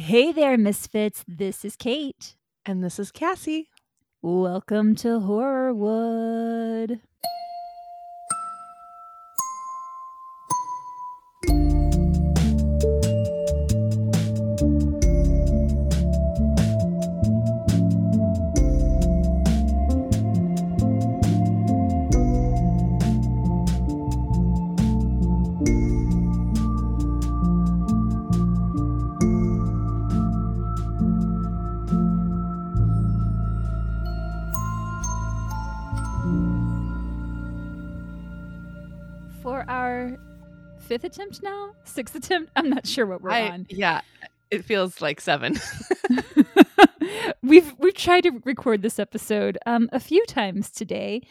Hey there, Misfits. This is Kate. And this is Cassie. Welcome to Horrorwood. Fifth attempt now, sixth attempt, I'm not sure what we're I- on. Yeah, it feels like seven. we've we've tried to record this episode um, a few times today.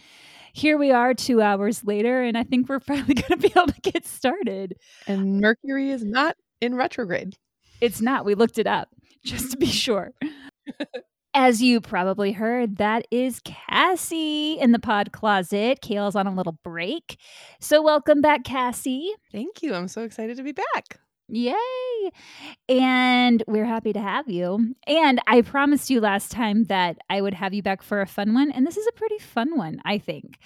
Here we are, two hours later, and I think we're finally going to be able to get started. and Mercury is not in retrograde. It's not. We looked it up just to be sure. As you probably heard, that is Cassie in the pod closet. Kale's on a little break. So, welcome back, Cassie. Thank you. I'm so excited to be back. Yay! And we're happy to have you. And I promised you last time that I would have you back for a fun one. And this is a pretty fun one, I think.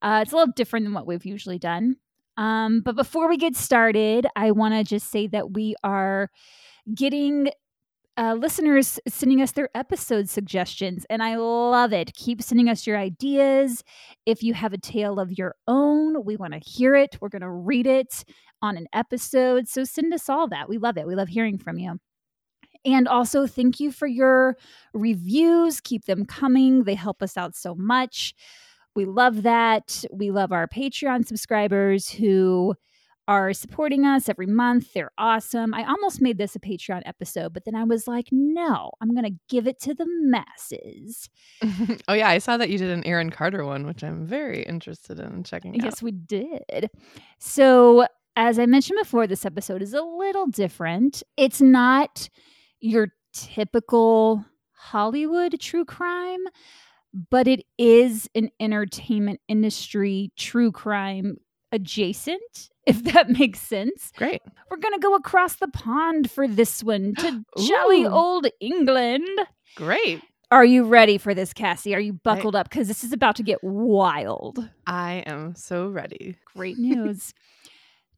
Uh, it's a little different than what we've usually done. Um, but before we get started, I want to just say that we are getting uh, listeners sending us their episode suggestions, and I love it. Keep sending us your ideas. If you have a tale of your own, we want to hear it. We're going to read it on an episode. So send us all that. We love it. We love hearing from you. And also, thank you for your reviews. Keep them coming, they help us out so much. We love that. We love our Patreon subscribers who are supporting us every month. They're awesome. I almost made this a Patreon episode, but then I was like, no, I'm going to give it to the masses. oh yeah, I saw that you did an Aaron Carter one, which I'm very interested in checking out. Yes, we did. So, as I mentioned before, this episode is a little different. It's not your typical Hollywood true crime, but it is an entertainment industry true crime adjacent, if that makes sense. Great. We're going to go across the pond for this one to jolly old England. Great. Are you ready for this, Cassie? Are you buckled up? Because this is about to get wild. I am so ready. Great news.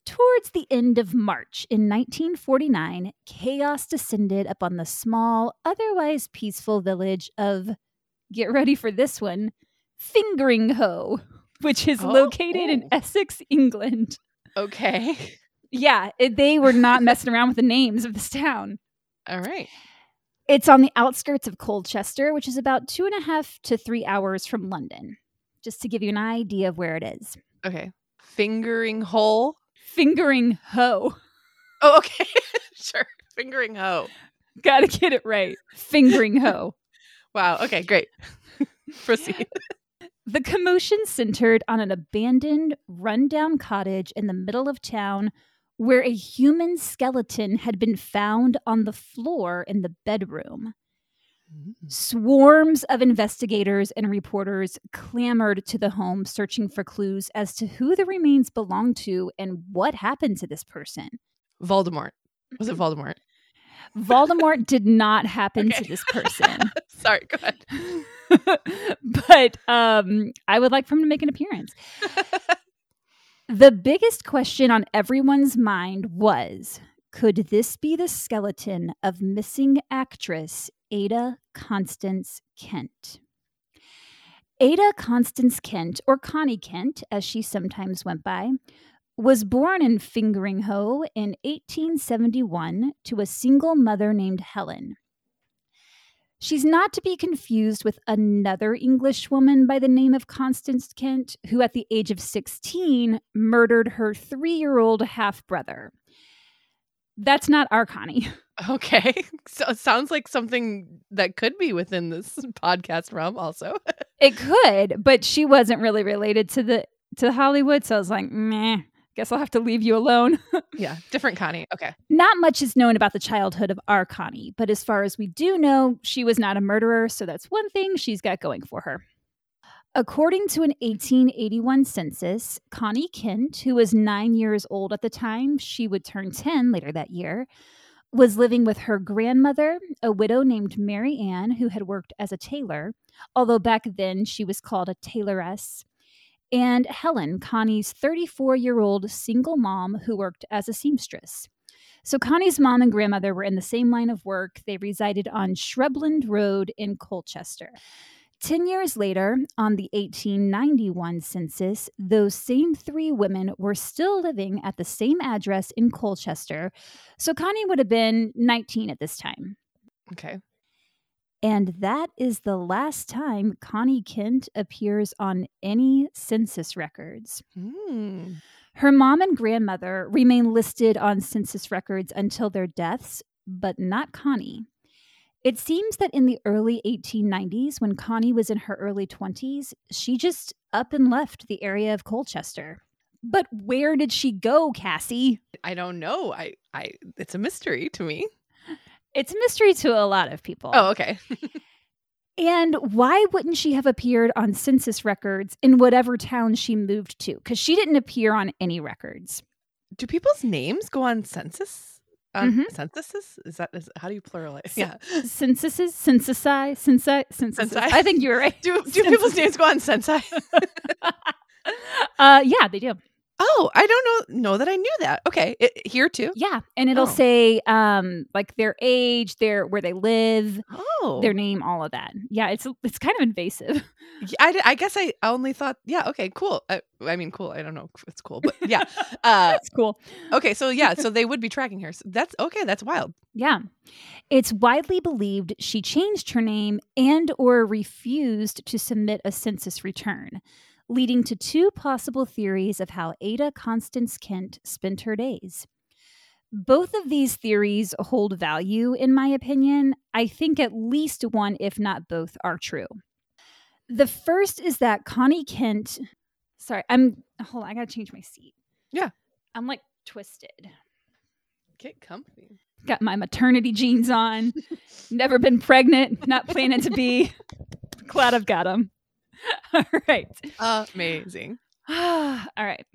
Towards the end of March in 1949, chaos descended upon the small, otherwise peaceful village of, get ready for this one, Fingringhoe, which is Oh, located in oh. Essex, England. Okay. Yeah, it, they were not messing around with the names of this town. All right. It's on the outskirts of Colchester, which is about two and a half to three hours from London, just to give you an idea of where it is. Okay. Fingering hole. Fingering Hoe. Oh, okay. sure. Fingering hoe. Gotta get it right. Fingering Hoe. Wow. Okay, great. Proceed. The commotion centered on an abandoned, rundown cottage in the middle of town where a human skeleton had been found on the floor in the bedroom. Mm. Swarms of investigators and reporters clamored to the home searching for clues as to who the remains belonged to and what happened to this person. Voldemort. Was it mm-hmm. Voldemort? Voldemort did not happen to this person. Sorry, go ahead. but um, I would like for him to make an appearance. the biggest question on everyone's mind was could this be the skeleton of missing actress Ada Constance Kent? Ada Constance Kent, or Connie Kent, as she sometimes went by, was born in Fingringhoe in 1871 to a single mother named Helen. She's not to be confused with another English woman by the name of Constance Kent, who at the age of 16 murdered her three year old half brother. That's not our Connie. Okay. So it sounds like something that could be within this podcast realm also. It could, but she wasn't really related to the to Hollywood, so I was like, meh. Guess I'll have to leave you alone. yeah, different Connie. Okay. Not much is known about the childhood of our Connie, but as far as we do know, she was not a murderer, so that's one thing she's got going for her. According to an 1881 census, Connie Kent, who was nine years old at the time, she would turn 10 later that year, was living with her grandmother, a widow named Mary Ann, who had worked as a tailor, although back then she was called a tailoress, and Helen, Connie's 34 year old single mom who worked as a seamstress. So Connie's mom and grandmother were in the same line of work. They resided on Shrubland Road in Colchester. Ten years later, on the 1891 census, those same three women were still living at the same address in Colchester. So Connie would have been 19 at this time. Okay. And that is the last time Connie Kent appears on any census records. Hmm. Her mom and grandmother remain listed on census records until their deaths, but not Connie. It seems that in the early 1890s, when Connie was in her early 20s, she just up and left the area of Colchester. But where did she go, Cassie? I don't know. I, I, it's a mystery to me. It's a mystery to a lot of people. Oh, okay. And why wouldn't she have appeared on census records in whatever town she moved to? Because she didn't appear on any records. Do people's names go on census? On Mhm. censuses? Is that is, how do you pluralize? C- Yeah. Censuses, censusi, censi, censuses. I think you're right. Do do people's names go on censi? uh, yeah, they do. Oh, I don't know know that I knew that. Okay, it, here too. Yeah, and it'll Oh. say um like their age, their where they live, Oh, their name, all of that. Yeah, it's it's kind of invasive. I, I guess I only thought. Yeah. Okay. Cool. I, I mean, cool. I don't know if it's cool, but yeah. Uh, That's cool. okay. So yeah. So they would be tracking her. So that's okay. That's wild. Yeah. It's widely believed she changed her name and or refused to submit a census return, leading to two possible theories of how Ada Constance Kent spent her days. Both of these theories hold value in my opinion. I think at least one if not both are true. The first is that Connie Kent Sorry, I'm hold on, I got to change my seat. Yeah. I'm like twisted Get comfy. got my maternity jeans on. Never been pregnant, not planning to be. Glad I've got them. All right. Amazing. All right.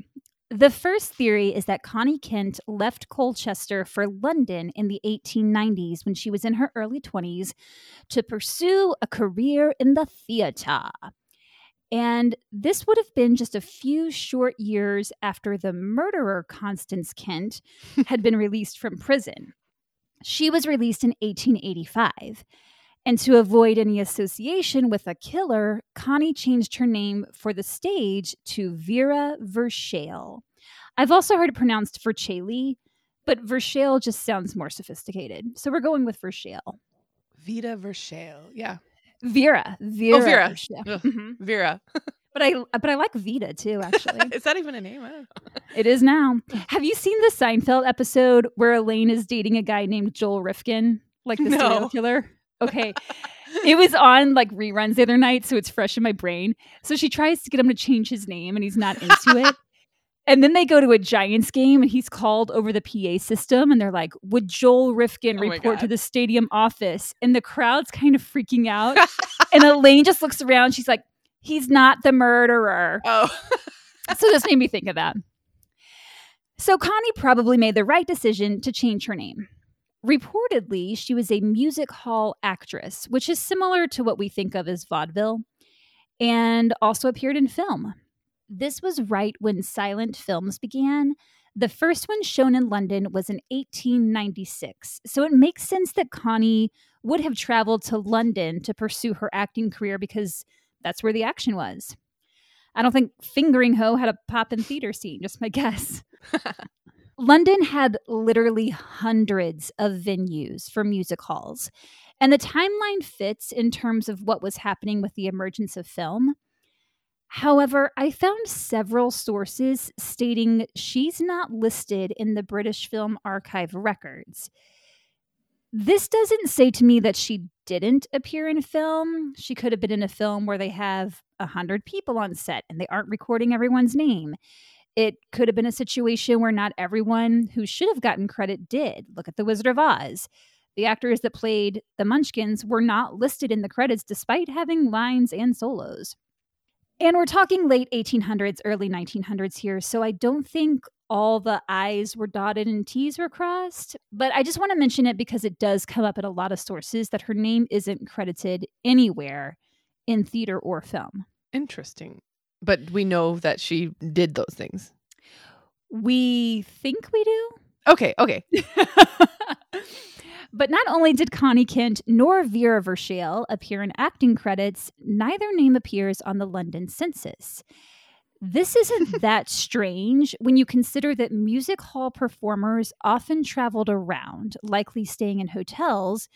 The first theory is that Connie Kent left Colchester for London in the 1890s when she was in her early 20s to pursue a career in the theater. And this would have been just a few short years after the murderer, Constance Kent, had been released from prison. She was released in 1885. And to avoid any association with a killer, Connie changed her name for the stage to Vera Verschale. I've also heard it pronounced Verchale, but Verschale just sounds more sophisticated. So we're going with Verschale. Vita Verschale. Yeah. Vera. Vera. Vera. Verschale. Ugh. Mhm. Vera. But I but I like Vita too, actually. is that even a name? I don't know. it is now. Have you seen the Seinfeld episode where Elaine is dating a guy named Joel Rifkin, like the serial killer? Okay. it was on like reruns the other night, so it's fresh in my brain. So she tries to get him to change his name and he's not into it. And then they go to a Giants game and he's called over the PA system and they're like, Would Joel Rifkin Oh report to the stadium office? And the crowd's kind of freaking out. and Elaine just looks around. She's like, He's not the murderer. oh. So this made me think of that. So Connie probably made the right decision to change her name. Reportedly, she was a music hall actress, which is similar to what we think of as vaudeville, and also appeared in film. This was right when silent films began. The first one shown in London was in 1896. So it makes sense that Connie would have traveled to London to pursue her acting career because that's where the action was. I don't think Fingering Ho had a pop in theater scene, just my guess. London had literally hundreds of venues for music halls, and the timeline fits in terms of what was happening with the emergence of film. However, I found several sources stating she's not listed in the British Film Archive records. This doesn't say to me that she didn't appear in film. She could have been in a film where they have a hundred people on set and they aren't recording everyone's name. It could have been a situation where not everyone who should have gotten credit did. Look at The Wizard of Oz. The actors that played the Munchkins were not listed in the credits despite having lines and solos. And we're talking late 1800s, early 1900s here, so I don't think all the I's were dotted and T's were crossed. But I just want to mention it because it does come up in a lot of sources that her name isn't credited anywhere in theater or film. Interesting. But we know that she did those things. We think we do. Okay, okay. but not only did Connie Kent nor Vera Verschale appear in acting credits, neither name appears on the London census. This isn't that strange when you consider that music hall performers often traveled around, likely staying in hotels,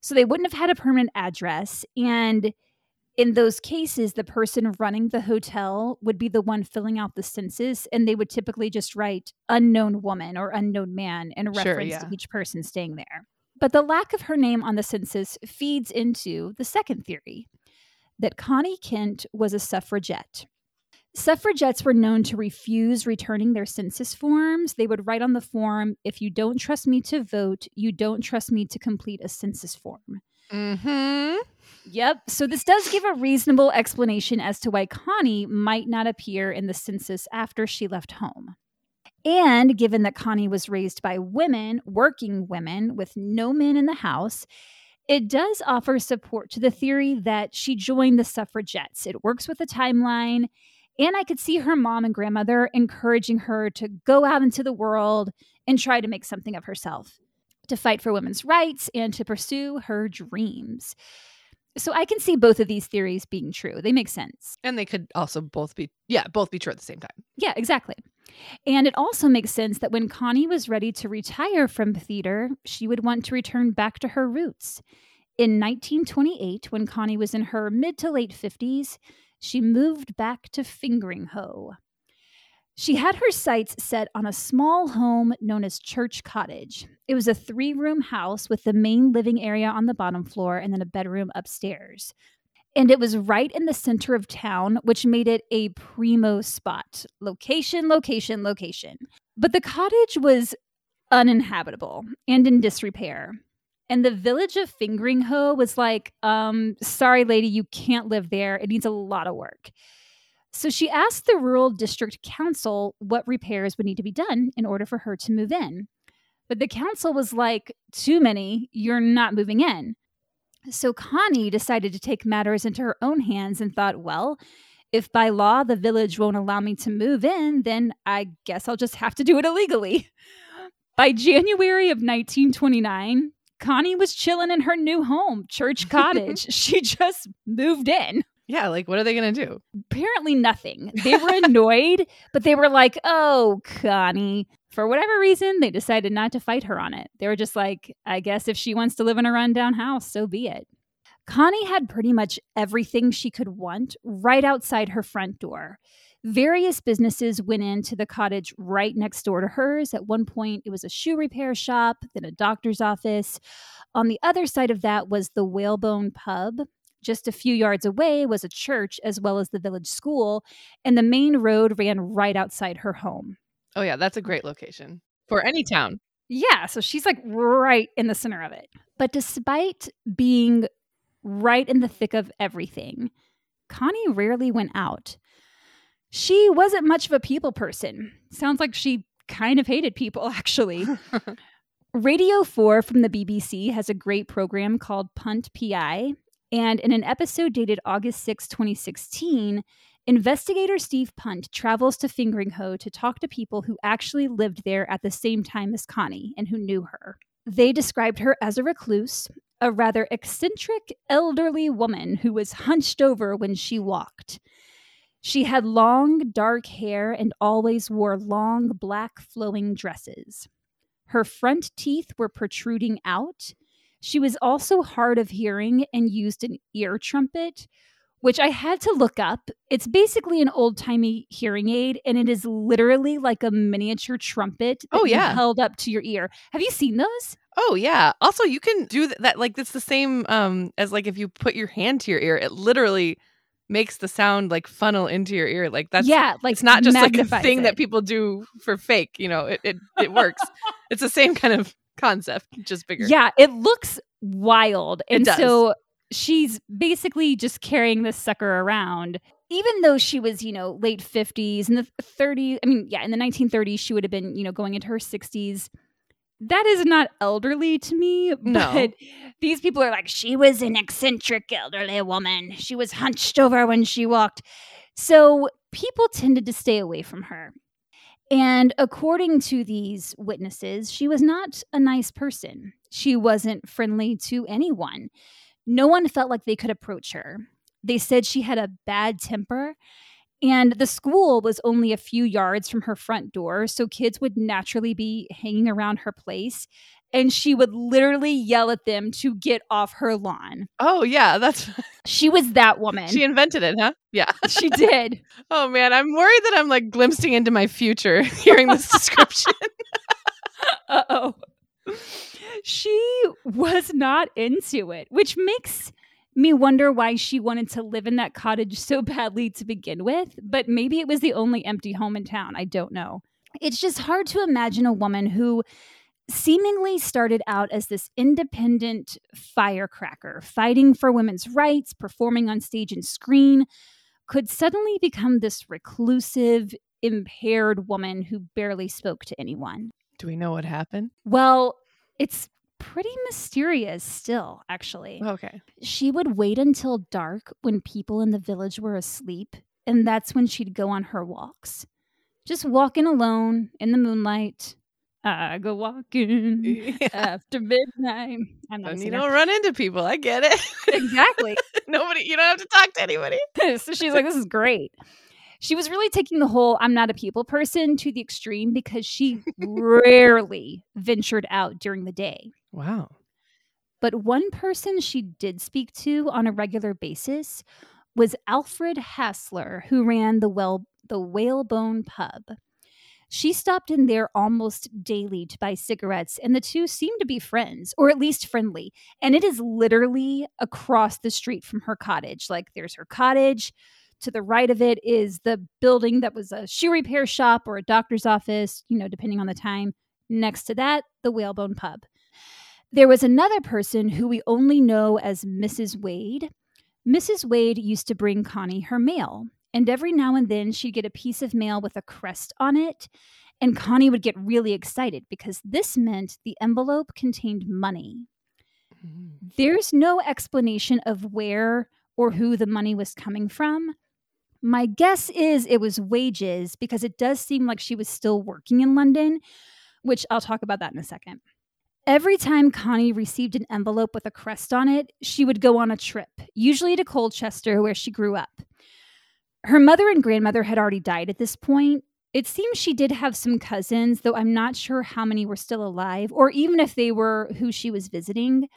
so they wouldn't have had a permanent address. And in those cases, the person running the hotel would be the one filling out the census, and they would typically just write unknown woman or unknown man in reference Sure, yeah. to each person staying there. But the lack of her name on the census feeds into the second theory that Connie Kent was a suffragette. Suffragettes were known to refuse returning their census forms. They would write on the form, if you don't trust me to vote, you don't trust me to complete a census form. Mm-hmm. Yep. So this does give a reasonable explanation as to why Connie might not appear in the census after she left home. And given that Connie was raised by women, working women, with no men in the house, it does offer support to the theory that she joined the suffragettes. It works with the timeline. And I could see her mom and grandmother encouraging her to go out into the world and try to make something of herself, to fight for women's rights and to pursue her dreams. So I can see both of these theories being true. They make sense. And they could also both be, yeah, both be true at the same time. Yeah, exactly. And it also makes sense that when Connie was ready to retire from theater, she would want to return back to her roots. In 1928, when Connie was in her mid to late 50s, she moved back to Fingering Hoe. She had her sights set on a small home known as Church Cottage. It was a three room house with the main living area on the bottom floor and then a bedroom upstairs. And it was right in the center of town, which made it a primo spot. Location, location, location. But the cottage was uninhabitable and in disrepair. And the village of Fingering Hoe was like, um, sorry, lady, you can't live there. It needs a lot of work. So she asked the rural district council what repairs would need to be done in order for her to move in. But the council was like, too many, you're not moving in. So Connie decided to take matters into her own hands and thought, well, if by law the village won't allow me to move in, then I guess I'll just have to do it illegally. By January of 1929, Connie was chilling in her new home, Church Cottage. she just moved in Yeah, like what are they going to do? apparently nothing. They were annoyed, but they were like, oh, Connie. For whatever reason, they decided not to fight her on it. They were just like, I guess if she wants to live in a rundown house, so be it. Connie had pretty much everything she could want right outside her front door. Various businesses went into the cottage right next door to hers. At one point, it was a shoe repair shop, then a doctor's office. On the other side of that was the Whalebone Pub, just a few yards away was a church as well as the village school, and the main road ran right outside her home. Oh yeah, that's a great location for any town. Yeah, so she's like right in the center of it. But despite being right in the thick of everything, Connie rarely went out. She wasn't much of a people person. Sounds like she kind of hated people, actually. Radio 4 from the BBC has a great program called Punt PI. And in an episode dated August 6, 2016, investigator Steve Punt travels to Fingering Hoe to talk to people who actually lived there at the same time as Connie and who knew her. They described her as a recluse, a rather eccentric elderly woman who was hunched over when she walked. She had long, dark hair and always wore long, black, flowing dresses. Her front teeth were protruding out. She was also hard of hearing and used an ear trumpet, which I had to look up. It's basically an old timey hearing aid, and it is literally like a miniature trumpet. that Oh, you yeah. held up to your ear. Have you seen those? Oh yeah. Also, you can do th- that. Like it's the same um as like if you put your hand to your ear, it literally makes the sound like funnel into your ear. Like that's yeah, like it's not just like a thing that people do for fake. You know, it it, it works. it's the same kind of concept, just bigger. Yeah, it looks wild. It And does. so she's basically just carrying this sucker around. even though she was, you know, late 50s and the 30s, I mean, yeah, in the 1930s, she would have been, you know, going into her 60s. That is not elderly to me, No. but these people are like, she was an eccentric elderly woman. She was hunched over when she walked. So people tended to stay away from her. And according to these witnesses, she was not a nice person. She wasn't friendly to anyone. No one felt like they could approach her. They said she had a bad temper, and the school was only a few yards from her front door, so kids would naturally be hanging around her place. And she would literally yell at them to get off her lawn. Oh yeah, that's She was that woman. she invented it, huh? Yeah. she did. Oh man, I'm worried that I'm like glimpsing into my future hearing this description. Uh oh. She was not into it, which makes me wonder why she wanted to live in that cottage so badly to begin with. But maybe it was the only empty home in town. I don't know. It's just hard to imagine a woman who seemingly started out as this independent firecracker, fighting for women's rights, performing on stage and screen, could suddenly become this reclusive, impaired woman who barely spoke to anyone. Do we know what happened? Well, it's pretty mysterious still, actually. Okay. She would wait until dark when people in the village were asleep, and that's when she'd go on her walks. Just walking alone in the moonlight. I go walking Yeah. after midnight. I'm not And you don't run into people. I get it. exactly. Nobody. You don't have to talk to anybody. so she's like, this is great. She was really taking the whole I'm not a people person to the extreme because she rarely ventured out during the day. Wow. But one person she did speak to on a regular basis was Alfred Hassler, who ran the well the Whalebone Pub. She stopped in there almost daily to buy cigarettes, and the two seemed to be friends, or at least friendly. And it is literally across the street from her cottage. Like there's her cottage. To the right of it is the building that was a shoe repair shop or a doctor's office, you know, depending on the time. Next to that, the Whalebone Pub. There was another person who we only know as Mrs. Wade. Mrs. Wade used to bring Connie her mail, and every now and then she'd get a piece of mail with a crest on it, and Connie would get really excited because this meant the envelope contained money. Mm. There's no explanation of where or who the money was coming from. My guess is it was wages because it does seem like she was still working in London, which I'll talk about that in a second. Every time Connie received an envelope with a crest on it, she would go on a trip, usually to Colchester, where she grew up. Her mother and grandmother had already died at this point. It seems she did have some cousins, though I'm not sure how many were still alive, or even if they were who she was visiting.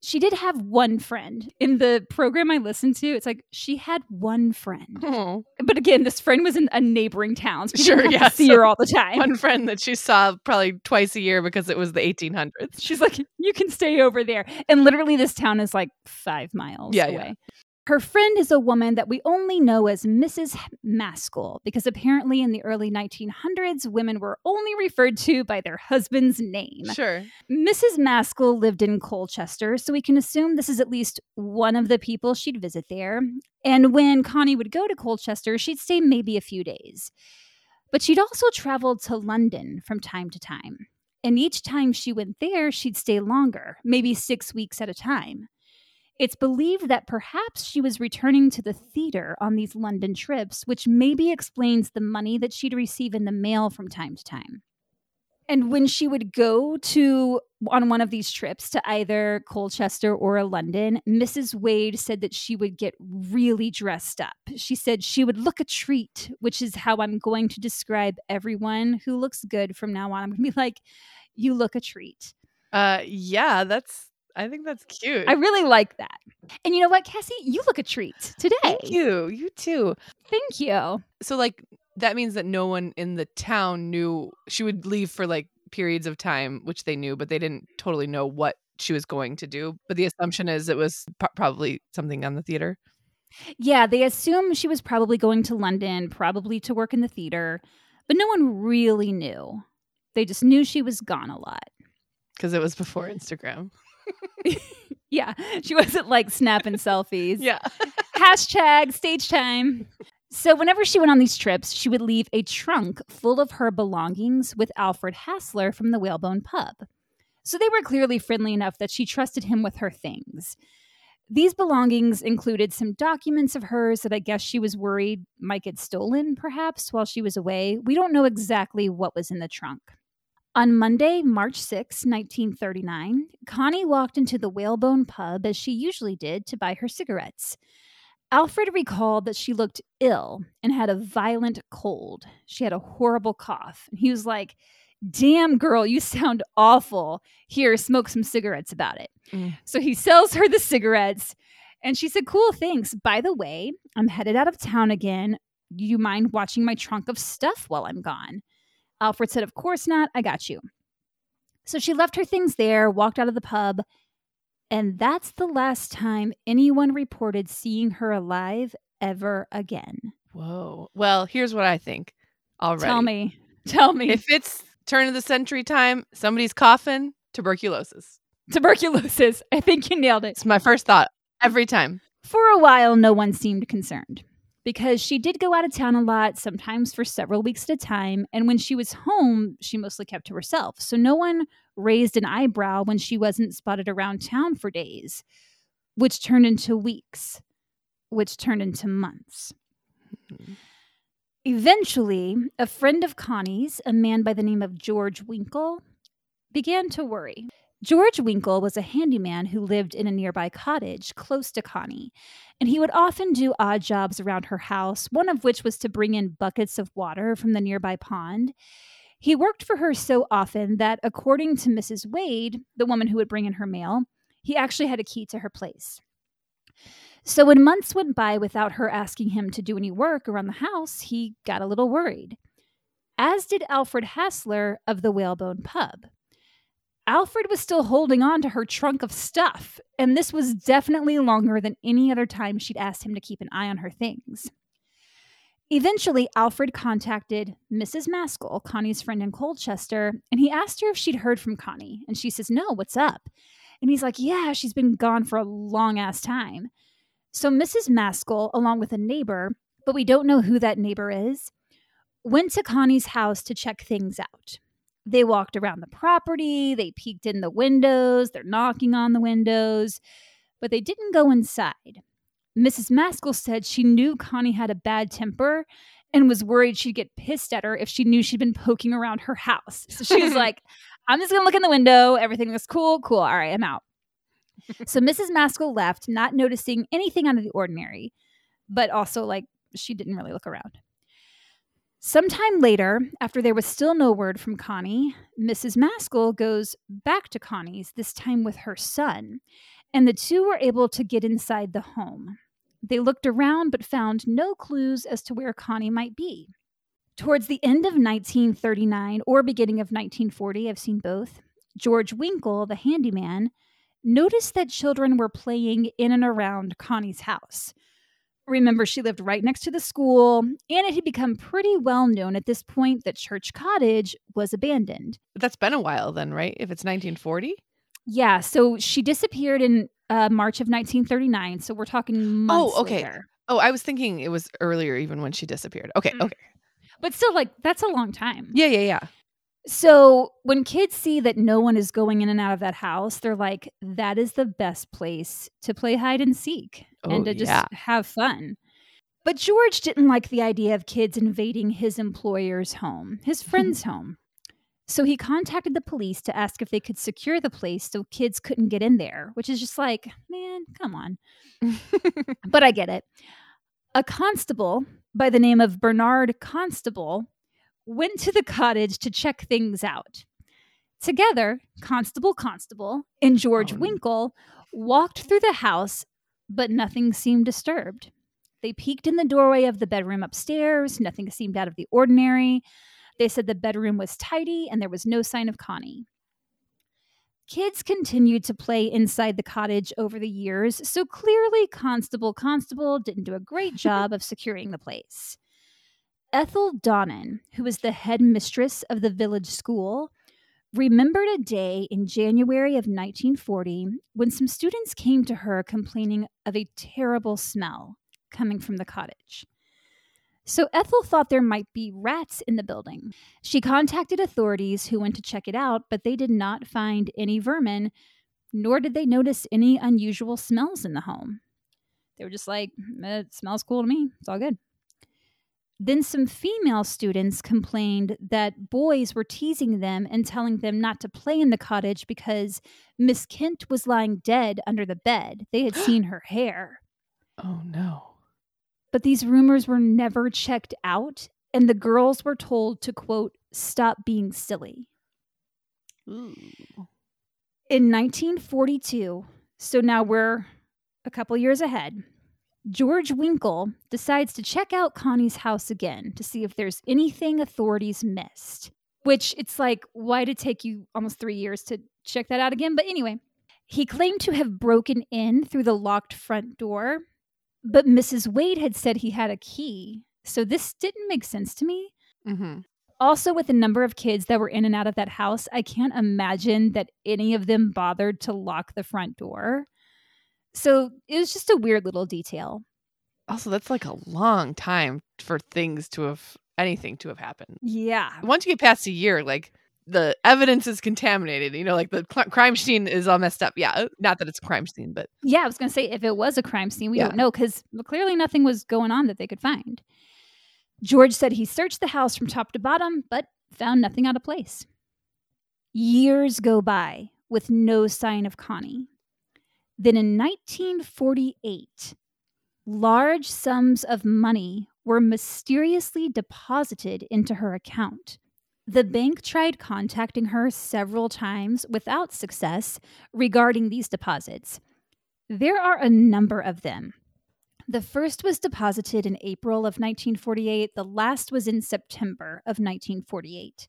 She did have one friend. In the program I listened to, it's like she had one friend. Oh, But again, this friend was in a neighboring town. So Sure, yeah, see so her all the time. one friend that she saw probably twice a year because it was the 1800s. She's like, you can stay over there. And literally, this town is like five miles Yeah, away. yeah. Her friend is a woman that we only know as Mrs. Maskell because apparently in the early 1900s, women were only referred to by their husband's name. Sure. Mrs. Maskell lived in Colchester, so we can assume this is at least one of the people she'd visit there. And when Connie would go to Colchester, she'd stay maybe a few days. But she'd also traveled to London from time to time. And each time she went there, she'd stay longer, maybe six weeks at a time. It's believed that perhaps she was returning to the theater on these London trips, which maybe explains the money that she'd receive in the mail from time to time. And when she would go to on one of these trips to either Colchester or London, Mrs. Wade said that she would get really dressed up. She said she would look a treat, which is how I'm going to describe everyone who looks good from now on. I'm going to be like, you look a treat. Uh, yeah, that's. I think that's cute. I really like that. And you know what, Cassie? You look a treat today. Thank you. You too. Thank you. So like that means that no one in the town knew she would leave for like periods of time, which they knew, but they didn't totally know what she was going to do. But the assumption is it was pro- probably something on the theater. Yeah, they assume she was probably going to London, probably to work in the theater, but no one really knew. They just knew she was gone a lot. because it was before Instagram. yeah, she wasn't like snapping selfies. Yeah. Hashtag stage time. So, whenever she went on these trips, she would leave a trunk full of her belongings with Alfred Hassler from the Whalebone Pub. So, they were clearly friendly enough that she trusted him with her things. These belongings included some documents of hers that I guess she was worried might get stolen, perhaps, while she was away. We don't know exactly what was in the trunk. On Monday, March 6, 1939, Connie walked into the Whalebone pub as she usually did to buy her cigarettes. Alfred recalled that she looked ill and had a violent cold. She had a horrible cough. And He was like, Damn, girl, you sound awful. Here, smoke some cigarettes about it. Mm. So he sells her the cigarettes. And she said, Cool, thanks. By the way, I'm headed out of town again. Do you mind watching my trunk of stuff while I'm gone? Alfred said, Of course not. I got you. So she left her things there, walked out of the pub, and that's the last time anyone reported seeing her alive ever again. Whoa. Well, here's what I think. Already. Tell me. Tell me. If it's turn of the century time, somebody's coughing, tuberculosis. Tuberculosis. I think you nailed it. It's my first thought every time. For a while, no one seemed concerned because she did go out of town a lot, sometimes for several weeks at a time. And when she was home, she mostly kept to herself. So no one raised an eyebrow when she wasn't spotted around town for days, which turned into weeks, which turned into months. Eventually, a friend of Connie's, a man by the name of George Winkle, began to worry. George Winkle was a handyman who lived in a nearby cottage close to Connie, and he would often do odd jobs around her house, one of which was to bring in buckets of water from the nearby pond. He worked for her so often that, according to Mrs. Wade, the woman who would bring in her mail, he actually had a key to her place. So when months went by without her asking him to do any work around the house, he got a little worried. As did Alfred Hassler of the Whalebone Pub. Alfred was still holding on to her trunk of stuff, and this was definitely longer than any other time she'd asked him to keep an eye on her things. Eventually, Alfred contacted Mrs. Maskell, Connie's friend in Colchester, and he asked her if she'd heard from Connie. And she says, No, what's up? And he's like, Yeah, she's been gone for a long ass time. So Mrs. Maskell, along with a neighbor, but we don't know who that neighbor is, went to Connie's house to check things out. They walked around the property, they peeked in the windows, they're knocking on the windows, but they didn't go inside. Mrs. Maskell said she knew Connie had a bad temper and was worried she'd get pissed at her if she knew she'd been poking around her house. So she was like, I'm just going to look in the window. Everything looks cool. Cool. All right, I'm out. so Mrs. Maskell left, not noticing anything out of the ordinary, but also like she didn't really look around. Sometime later, after there was still no word from Connie, Mrs. Maskell goes back to Connie's, this time with her son, and the two were able to get inside the home. They looked around but found no clues as to where Connie might be. Towards the end of 1939 or beginning of 1940, I've seen both, George Winkle, the handyman, noticed that children were playing in and around Connie's house. Remember, she lived right next to the school, and it had become pretty well known at this point that Church Cottage was abandoned. That's been a while then, right? If it's 1940? Yeah, so she disappeared in uh, March of 1939. So we're talking months Oh, okay. later. Oh, I was thinking it was earlier even when she disappeared. Okay, Mm. okay. But still, like, that's a long time. Yeah, yeah, yeah. So when kids see that no one is going in and out of that house, they're like, that is the best place to play hide and seek and Oh, to just yeah. have fun. But George didn't like the idea of kids invading his employer's home, his friend's home. So he contacted the police to ask if they could secure the place so kids couldn't get in there, which is just like, man, come on. But I get it. A constable by the name of Bernard Constable went to the cottage to check things out. Together, Constable Constable and George Oh. Winkle walked through the house, but nothing seemed disturbed. They peeked in the doorway of the bedroom upstairs. Nothing seemed out of the ordinary. They said the bedroom was tidy and there was no sign of Connie. Kids continued to play inside the cottage over the years, so clearly Constable Constable didn't do a great job of securing the place. Ethel Donnan, who was the head mistress of the village school, remembered a day in January of 1940 when some students came to her complaining of a terrible smell coming from the cottage. So Ethel thought there might be rats in the building. She contacted authorities who went to check it out, but they did not find any vermin, nor did they notice any unusual smells in the home. They were just like, eh, it smells cool to me. It's all good. Then some female students complained that boys were teasing them and telling them not to play in the cottage because Miss Kent was lying dead under the bed. They had seen her hair. Oh no. But these rumors were never checked out, and the girls were told to, quote, stop being silly. Ooh. In 1942, so now we're a couple years ahead, George Winkle decides to check out Connie's house again to see if there's anything authorities missed. Which it's like, why did it take you almost three years to check that out again? But anyway, he claimed to have broken in through the locked front door, but Mrs. Wade had said he had a key. So this didn't make sense to me. Mm-hmm. Also, with the number of kids that were in and out of that house, I can't imagine that any of them bothered to lock the front door. So it was just a weird little detail. Also, that's like a long time for things to have anything to have happened. Yeah. Once you get past a year, like the evidence is contaminated. You know, like the cl- crime scene is all messed up. Yeah, not that it's a crime scene, but Yeah, I was going to say if it was a crime scene, we Yeah. don't know because clearly nothing was going on that they could find. George said he searched the house from top to bottom, but found nothing out of place. Years go by with no sign of Connie. Then in 1948, large sums of money were mysteriously deposited into her account. The bank tried contacting her several times without success regarding these deposits. There are a number of them. The first was deposited in April of 1948, the last was in September of 1948.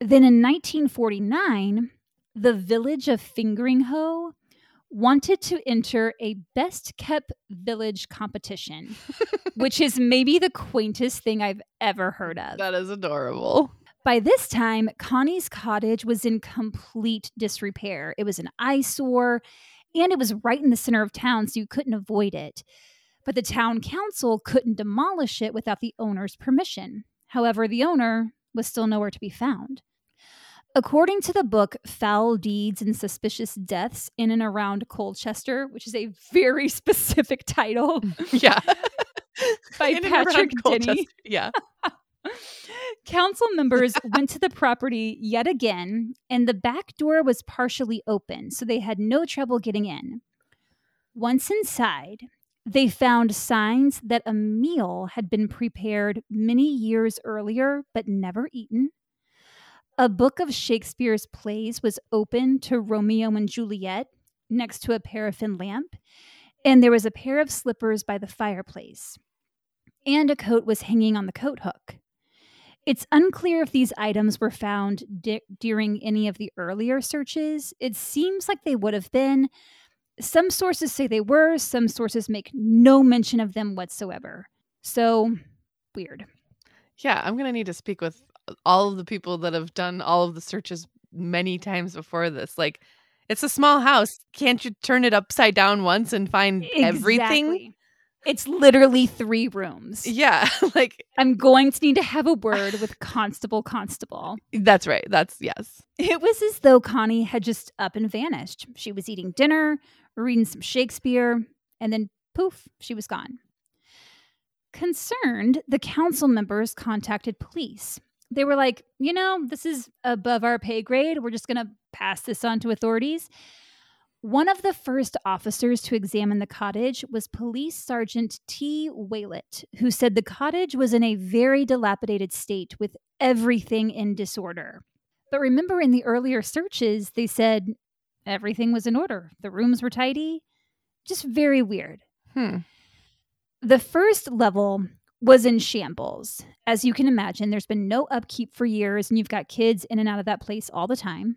Then in 1949, the village of Fingringhoe wanted to enter a best kept village competition, which is maybe the quaintest thing I've ever heard of. that is adorable. By this time, Connie's cottage was in complete disrepair. It was an eyesore and it was right in the center of town, so you couldn't avoid it. But the town council couldn't demolish it without the owner's permission. However, the owner was still nowhere to be found. According to the book Foul Deeds and Suspicious Deaths in and Around Colchester, which is a very specific title Yeah. by In Patrick Denney. Yeah. Council members went to the property yet again, and the back door was partially open, so they had no trouble getting in. Once inside, they found signs that a meal had been prepared many years earlier but never eaten. A book of Shakespeare's plays was open to Romeo and Juliet next to a paraffin lamp, and there was a pair of slippers by the fireplace. And a coat was hanging on the coat hook. It's unclear if these items were found di- during any of the earlier searches. It seems like they would have been. Some sources say they were, some sources make no mention of them whatsoever. So, weird. Yeah, I'm gonna need to speak with all of the people that have done all of the searches many times before this. Like, it's a small house. Can't you turn it upside down once and find everything? It's literally three rooms. Yeah, like I'm going to need to have a word with Constable Constable. that's right. That's yes. It was as though Connie had just up and vanished. She was eating dinner, reading some Shakespeare, and then poof, she was gone. Concerned, the council members contacted police. They were like, you know, this is above our pay grade. We're just going to pass this on to authorities. One of the first officers to examine the cottage was Police Sergeant T. Waylett, who said the cottage was in a very dilapidated state with everything in disorder. But remember, in the earlier searches, they said everything was in order. The rooms were tidy. Just very weird. Hmm. The first level was in shambles. As you can imagine, there's been no upkeep for years, and you've got kids in and out of that place all the time.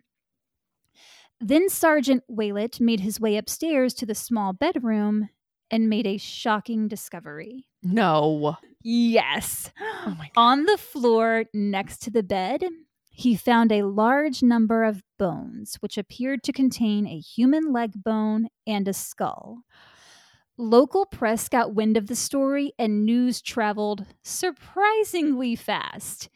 Then Sergeant Waylett made his way upstairs to the small bedroom and made a shocking discovery. No. Yes. Oh. On the floor next to the bed, he found a large number of bones, which appeared to contain a human leg bone and a skull. Local press got wind of the story, and news traveled surprisingly fast.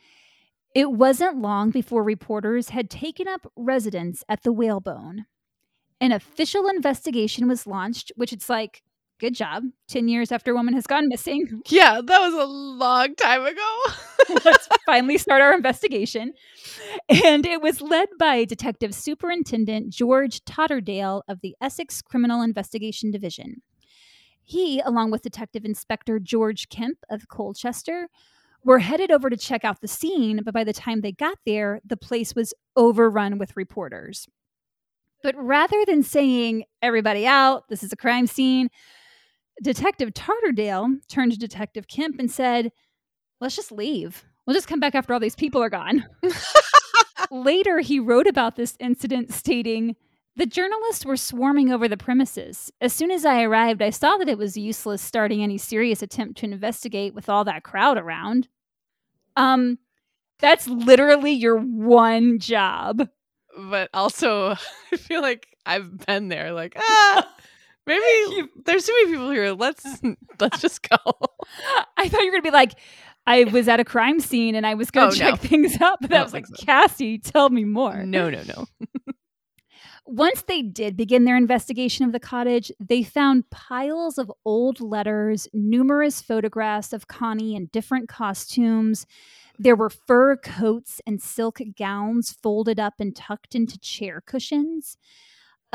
It wasn't long before reporters had taken up residence at the whalebone. An official investigation was launched, which it's like, good job. 10 years after a woman has gone missing. Yeah, that was a long time ago. Let's finally start our investigation. And it was led by Detective Superintendent George Totterdell of the Essex Criminal Investigation Division. He, along with Detective Inspector George Kemp of Colchester, were headed over to check out the scene, but by the time they got there, the place was overrun with reporters. But rather than saying, everybody out, this is a crime scene, Detective Totterdell turned to Detective Kemp and said, let's just leave. We'll just come back after all these people are gone. Later, he wrote about this incident, stating, the journalists were swarming over the premises. As soon as I arrived, I saw that it was useless starting any serious attempt to investigate with all that crowd around. Um, that's literally your one job. But also, I feel like I've been there. Like, ah, maybe there's too many people here. Let's let's just go. I thought you were gonna be like, I was at a crime scene and I was gonna Oh, check no. things up. But I I was like, so. Cassie, tell me more. No, no, no. Once they did begin their investigation of the cottage, they found piles of old letters, numerous photographs of Connie in different costumes. There were fur coats and silk gowns folded up and tucked into chair cushions.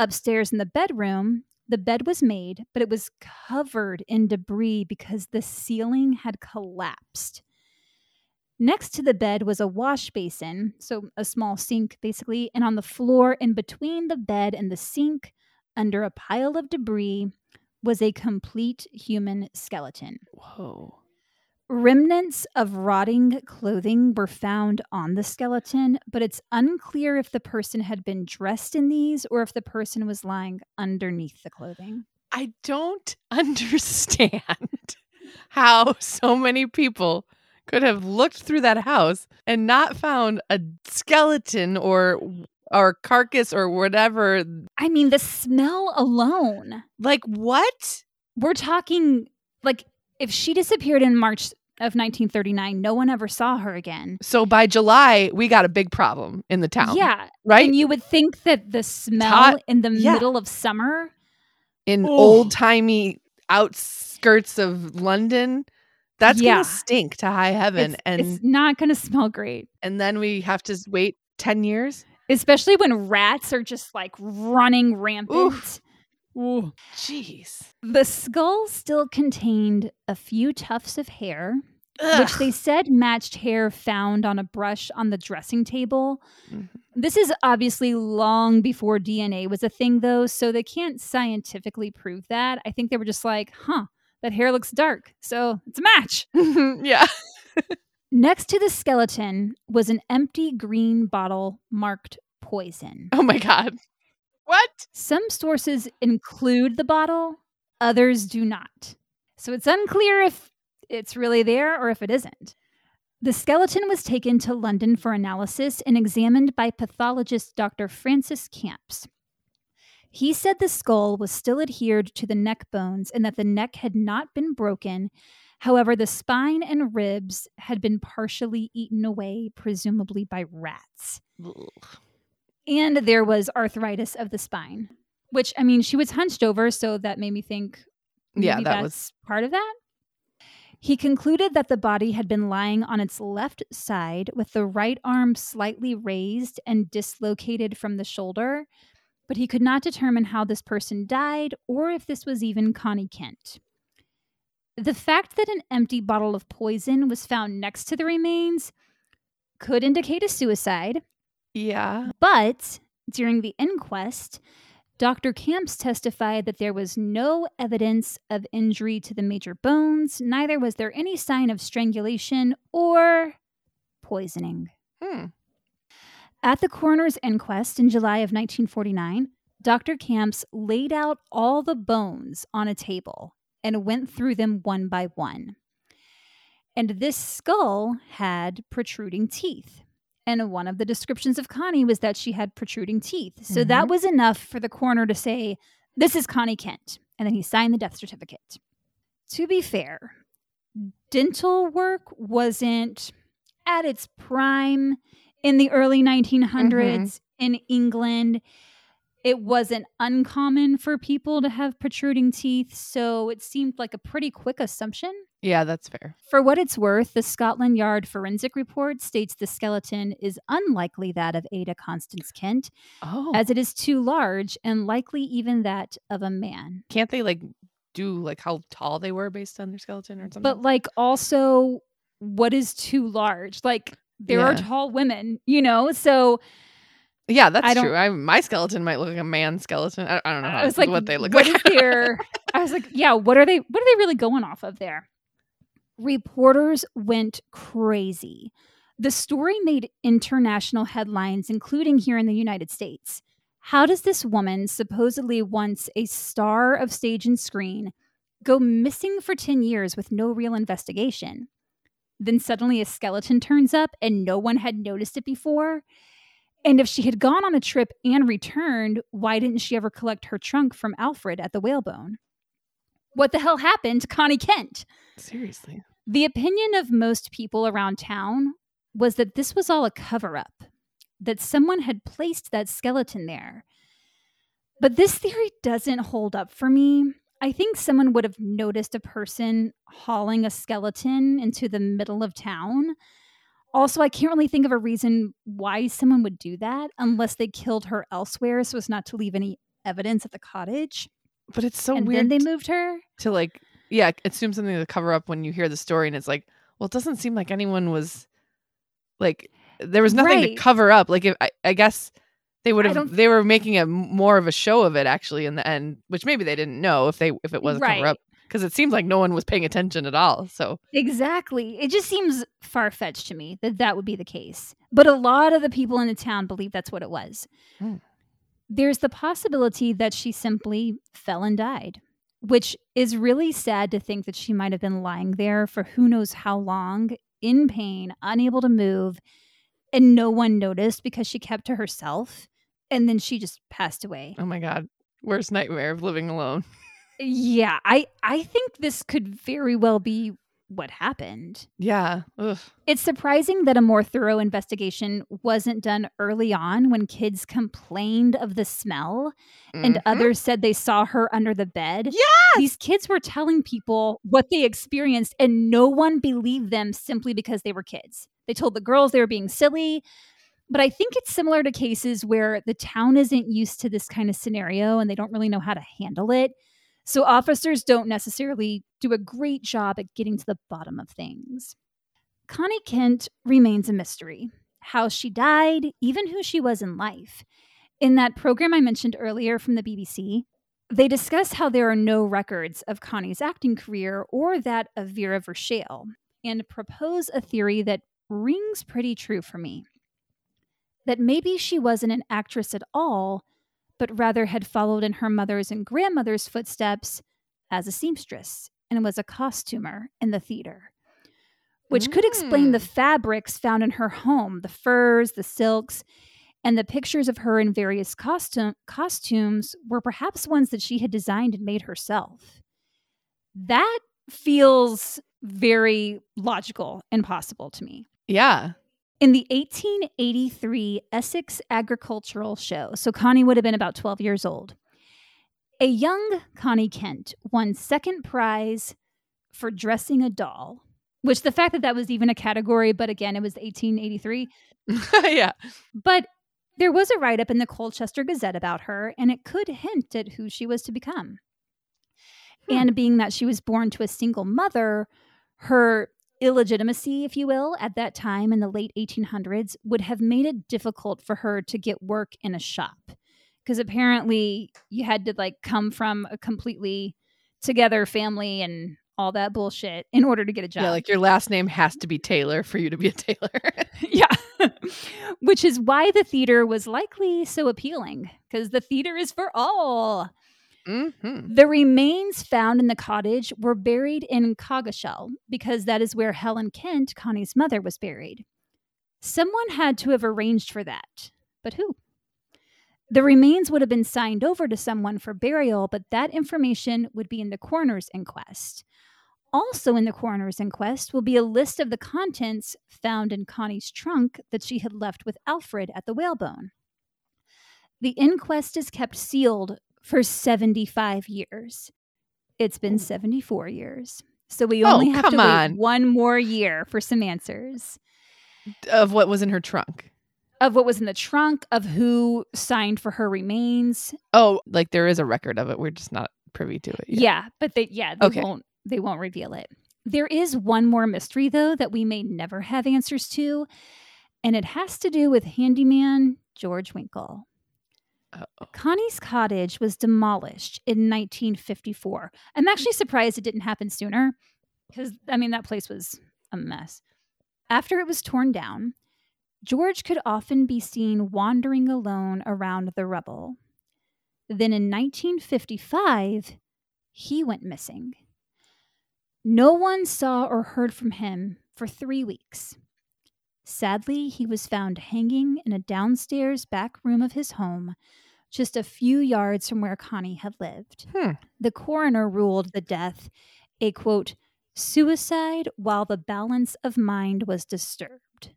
Upstairs in the bedroom, the bed was made, but it was covered in debris because the ceiling had collapsed. Next to the bed was a wash basin, so a small sink basically, and on the floor in between the bed and the sink, under a pile of debris, was a complete human skeleton. Whoa. Remnants of rotting clothing were found on the skeleton, but it's unclear if the person had been dressed in these or if the person was lying underneath the clothing. I don't understand how so many people could have looked through that house and not found a skeleton or or carcass or whatever. I mean, the smell alone. Like what? We're talking like if she disappeared in March of 1939, no one ever saw her again. So by July, we got a big problem in the town. Yeah. Right? And you would think that the smell in the Yeah. middle of summer, in old timey outskirts of London, that's Yeah. gonna stink to high heaven. it's, and it's not going to smell great. and then we have to wait ten years. Especially when rats are just like running rampant. Ooh. Jeez. The skull still contained a few tufts of hair, which they said matched hair found on a brush on the dressing table. Mhm. This is obviously long before DNA was a thing, though, so they can't scientifically prove that. I think they were just like, huh, that hair looks dark, so it's a match. yeah. Next to the skeleton was an empty green bottle marked poison. Oh my god. What? Some sources include the bottle, others do not. So it's unclear if it's really there or if it isn't. The skeleton was taken to London for analysis and examined by pathologist Dr. Francis Camps. He said the skull was still adhered to the neck bones and that the neck had not been broken. However, the spine and ribs had been partially eaten away, presumably by rats. And there was arthritis of the spine which i mean she was hunched over so that made me think Yeah, that that's was part of that. He concluded that the body had been lying on its left side with the right arm slightly raised and dislocated from the shoulder but he could not determine how this person died or if this was even connie kent the fact that an empty bottle of poison was found next to the remains could indicate a suicide Yeah. but during the inquest, Dr. Camps testified that there was no evidence of injury to the major bones, neither was there any sign of strangulation or poisoning. Hmm. At the coroner's inquest in July of 1949, Dr. Camps laid out all the bones on a table and went through them one by one. And this skull had protruding teeth. And one of the descriptions of Connie was that she had protruding teeth. So that mm-hmm. was enough for the coroner to say, This is Connie Kent. And then he signed the death certificate. To be fair, dental work wasn't at its prime in the early mm-hmm. 1900s in England. It wasn't uncommon for people to have protruding teeth, so it seemed like a pretty quick assumption. Yeah, that's fair. For what it's worth, the Scotland Yard forensic report states the skeleton is unlikely that of Ada Constance Kent, Oh, as it is too large and likely even that of a man. can't they like do like how tall they were based on their skeleton or something? But like also what is too large? Like there are tall women, you know? So yeah, that's I true. I, my skeleton might look like a man skeleton. I, I don't know how, I was like, what they look what like. their? I was like, yeah, what are they? What are they really going off of there? Reporters went crazy. The story made international headlines, including here in the United States. How does this woman, supposedly once a star of stage and screen, go missing for 10 years with no real investigation? Then suddenly a skeleton turns up and no one had noticed it before? And if she had gone on a trip and returned, why didn't she ever collect her trunk from Alfred at the whalebone? What the hell happened to Connie Kent? Seriously. The opinion of most people around town was that this was all a cover up, that someone had placed that skeleton there. But this theory doesn't hold up for me. I think someone would have noticed a person hauling a skeleton into the middle of town. Also, I can't really think of a reason why someone would do that unless they killed her elsewhere so as not to leave any evidence at the cottage. But it's so and weird then they moved her. to like, yeah, assume something to cover up when you hear the story, and it's like, well, it doesn't seem like anyone was like there was nothing Right. to cover up. Like, if I, I guess they would have, they were making a more of a show of it actually in the end, which maybe they didn't know if they if it was a cover Right. up because it seems like no one was paying attention at all. So Exactly. It just seems far fetched to me that that would be the case. But a lot of the people in the town believe that's what it was. Hmm. There's the possibility that she simply fell and died, which is really sad to think that she might have been lying there for who knows how long, in pain, unable to move, and no one noticed because she kept to herself. And then she just passed away. oh my god, worst nightmare of living alone. Yeah, I, I think this could very well be what happened. Yeah. Ugh. It's surprising that a more thorough investigation wasn't done early on when kids complained of the smell and Mhm. others said they saw her under the bed. Yes! These kids were telling people what they experienced, and no one believed them simply because they were kids. They told the girls they were being silly. But I think it's similar to cases where the town isn't used to this kind of scenario and they don't really know how to handle it. So officers don't necessarily do a great job at getting to the bottom of things. Connie Kent remains a mystery. How she died, even who she was in life. In that program I mentioned earlier from the BBC, they discuss how there are no records of Connie's acting career or that of Vera Verschale, and propose a theory that rings pretty true for me. That maybe she wasn't an actress at all, but rather had followed in her mother's and grandmother's footsteps as a seamstress and was a costumer in the theater. Which could explain the Mm. fabrics found in her home the furs, the silks, and the pictures of her in various costume, costumes were perhaps ones that she had designed and made herself. That feels very logical and possible to me. Yeah. In the 1883 Essex Agricultural Show, so Connie would have been about 12 years old, a young Connie Kent won second prize for dressing a doll, which the fact that that was even a category, but again, it was 1883. yeah. But there was a write up in the Colchester Gazette about her, and it could hint at who she was to become. Hmm. And being that she was born to a single mother, her illegitimacy, if you will, at that time in the late 1800s would have made it difficult for her to get work in a shop. Because apparently you had to like come from a completely together family and all that bullshit in order to get a job. Yeah, like your last name has to be Taylor for you to be a tailor. yeah. Which is why the theater was likely so appealing, because the theater is for all. Hmm The remains found in the cottage were buried in Coggeshall, because that is where Helen Kent, Connie's mother, was buried. Someone had to have arranged for that. But who? The remains would have been signed over to someone for burial, but that information would be in the coroner's inquest. Also, in the coroner's inquest will be a list of the contents found in Connie's trunk that she had left with Alfred at the whalebone. The inquest is kept sealed for 75 years. It's been 74 years. So we Oh, only have to wait on. one more year for some answers Of what was in her trunk. of what was in the trunk, of who signed for her remains. Oh, like there is a record of it. We're just not privy to it. yet. Yeah, but they yeah, they Okay. won't they won't reveal it. There is one more mystery though that we may never have answers to, and it has to do with handyman George Winkle. Uh-oh. Connie's cottage was demolished in 1954. I'm actually mm. surprised it didn't happen sooner because I mean that place was a mess. After it was torn down, George could often be seen wandering alone around the rubble. Then in 1955, he went missing. No one saw or heard from him for three weeks. Sadly, he was found hanging in a downstairs back room of his home, just a few yards from where Connie had lived. Hmm. The coroner ruled the death a quote, suicide while the balance of mind was disturbed.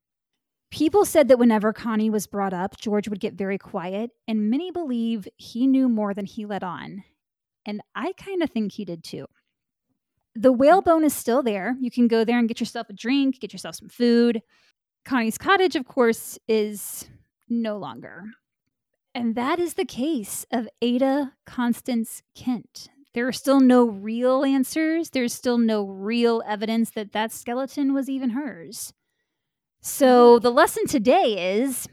People said that whenever Connie was brought up, George would get very quiet, and many believe he knew more than he let on. And I kind of think he did too. The whalebone is still there. You can go there and get yourself a drink, get yourself some food. Connie's cottage, of course, is no longer. And that is the case of Ada Constance Kent. There are still no real answers. There's still no real evidence that that skeleton was even hers. So the lesson today is,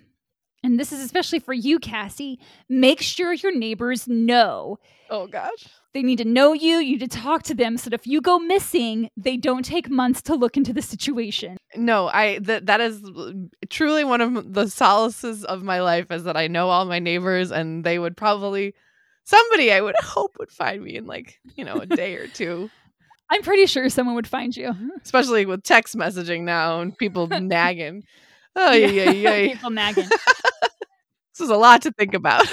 and this is especially for you, Cassie, make sure your neighbors know. Oh gosh. They need to know you. You need to talk to them so that if you go missing, they don't take months to look into the situation. No, I that that is truly one of the solaces of my life is that I know all my neighbors and they would probably somebody I would hope would find me in like, you know, a day or two. I'm pretty sure someone would find you. Especially with text messaging now and people nagging. Oh yeah, yeah, yeah. People nagging. This is a lot to think about.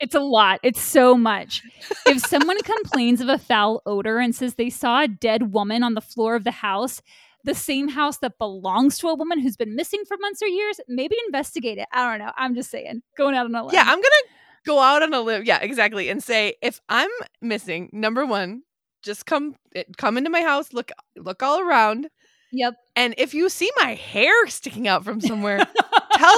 It's a lot. It's so much. If someone complains of a foul odor and says they saw a dead woman on the floor of the house, the same house that belongs to a woman who's been missing for months or years, maybe investigate it. I don't know. I'm just saying. Going out on a limb. yeah, I'm gonna go out on a limb. Yeah, exactly. And say if I'm missing, number one, just come eh, come into my house, look look all around. Yep. And if you see my hair sticking out from somewhere, tell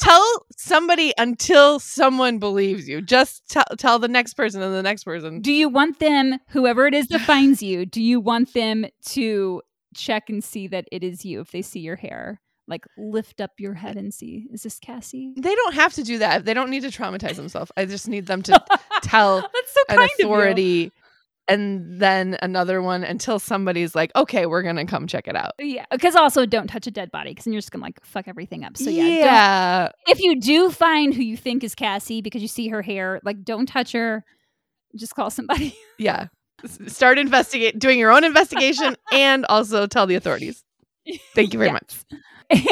tell somebody until someone believes you. Just tell tell the next person and the next person. Do you want them, whoever it is that finds you, do you want them to check and see that it is you if they see your hair? Like lift up your head and see, is this Cassie? They don't have to do that. They don't need to traumatize themselves. I just need them to tell That's so an kind of you. authority and then another one until somebody's like, okay, we're gonna come check it out. Yeah, because also don't touch a dead body because then you're just gonna like fuck everything up. So yeah, yeah. if you do find who you think is Cassie because you see her hair, like don't touch her. Just call somebody. yeah. Start investigate doing your own investigation and also tell the authorities. Thank you very Yeah. much.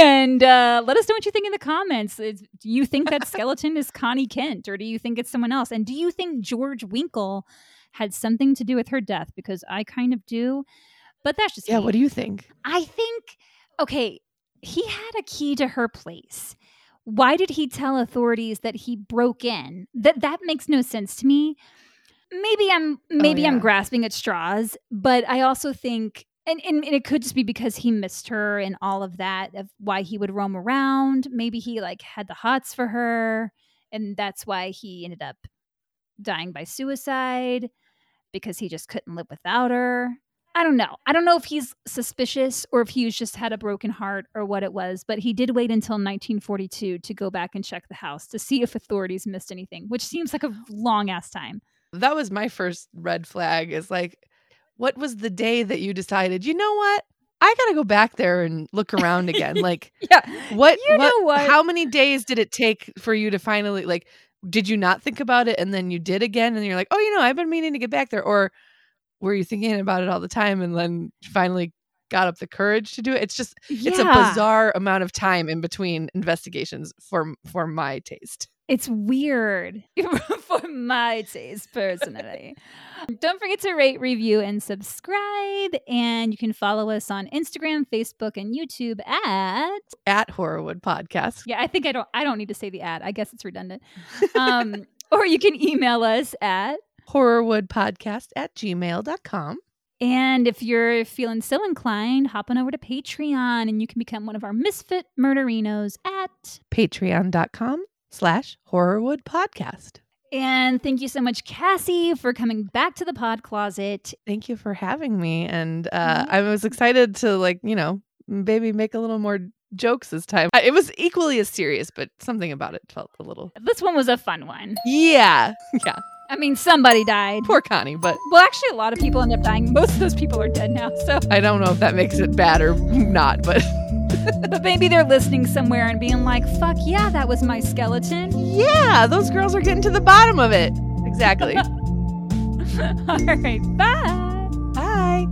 And uh, let us know what you think in the comments. Is, do you think that skeleton is Connie Kent or do you think it's someone else? And do you think George Winkle had something to do with her death? Because I kind of do. But that's just Yeah, me. what do you think? I think, okay, he had a key to her place. Why did he tell authorities that he broke in? That that makes no sense to me. Maybe I'm oh, maybe I'm grasping at straws, but I also think and, and, and it could just be because he missed her and all of that of why he would roam around. Maybe he like had the hots for her and that's why he ended up dying by suicide because he just couldn't live without her. I don't know. I don't know if he's suspicious or if he's just had a broken heart or what it was, but he did wait until 1942 to go back and check the house to see if authorities missed anything, which seems like a long ass time. That was my first red flag is like, what was the day that you decided, you know what? I gotta go back there and look around again. Like Yeah. what You know what? how many days did it take for you to finally like did you not think about it and then you did again and you're like, oh you know, I've been meaning to get back there or were you thinking about it all the time and then finally got up the courage to do it. It's just yeah. it's a bizarre amount of time in between investigations for for my taste. It's weird for my taste personally. Don't forget to rate, review, and subscribe. And you can follow us on Instagram, Facebook, and YouTube at At Horrorwood Podcast. Yeah, I think I don't I don't need to say the ad. I guess it's redundant. Um, or you can email us at Horrorwoodpodcast at gmail.com. And if you're feeling so inclined, hop on over to Patreon and you can become one of our misfit murderinos at Patreon.com slash Horrorwood Podcast. And thank you so much, Cassie, for coming back to the pod closet. Thank you for having me. And uh, I was excited to, like, you know, maybe make a little more jokes this time. It was equally as serious, but something about it felt a little. This one was a fun one. Yeah. Yeah. I mean, somebody died. Poor Connie, but. Well, actually, a lot of people end up dying. Most of those people are dead now. So I don't know if that makes it bad or not, but. but maybe they're listening somewhere and being like, fuck yeah, that was my skeleton. Yeah, those girls are getting to the bottom of it. Exactly. All right. Bye. Bye.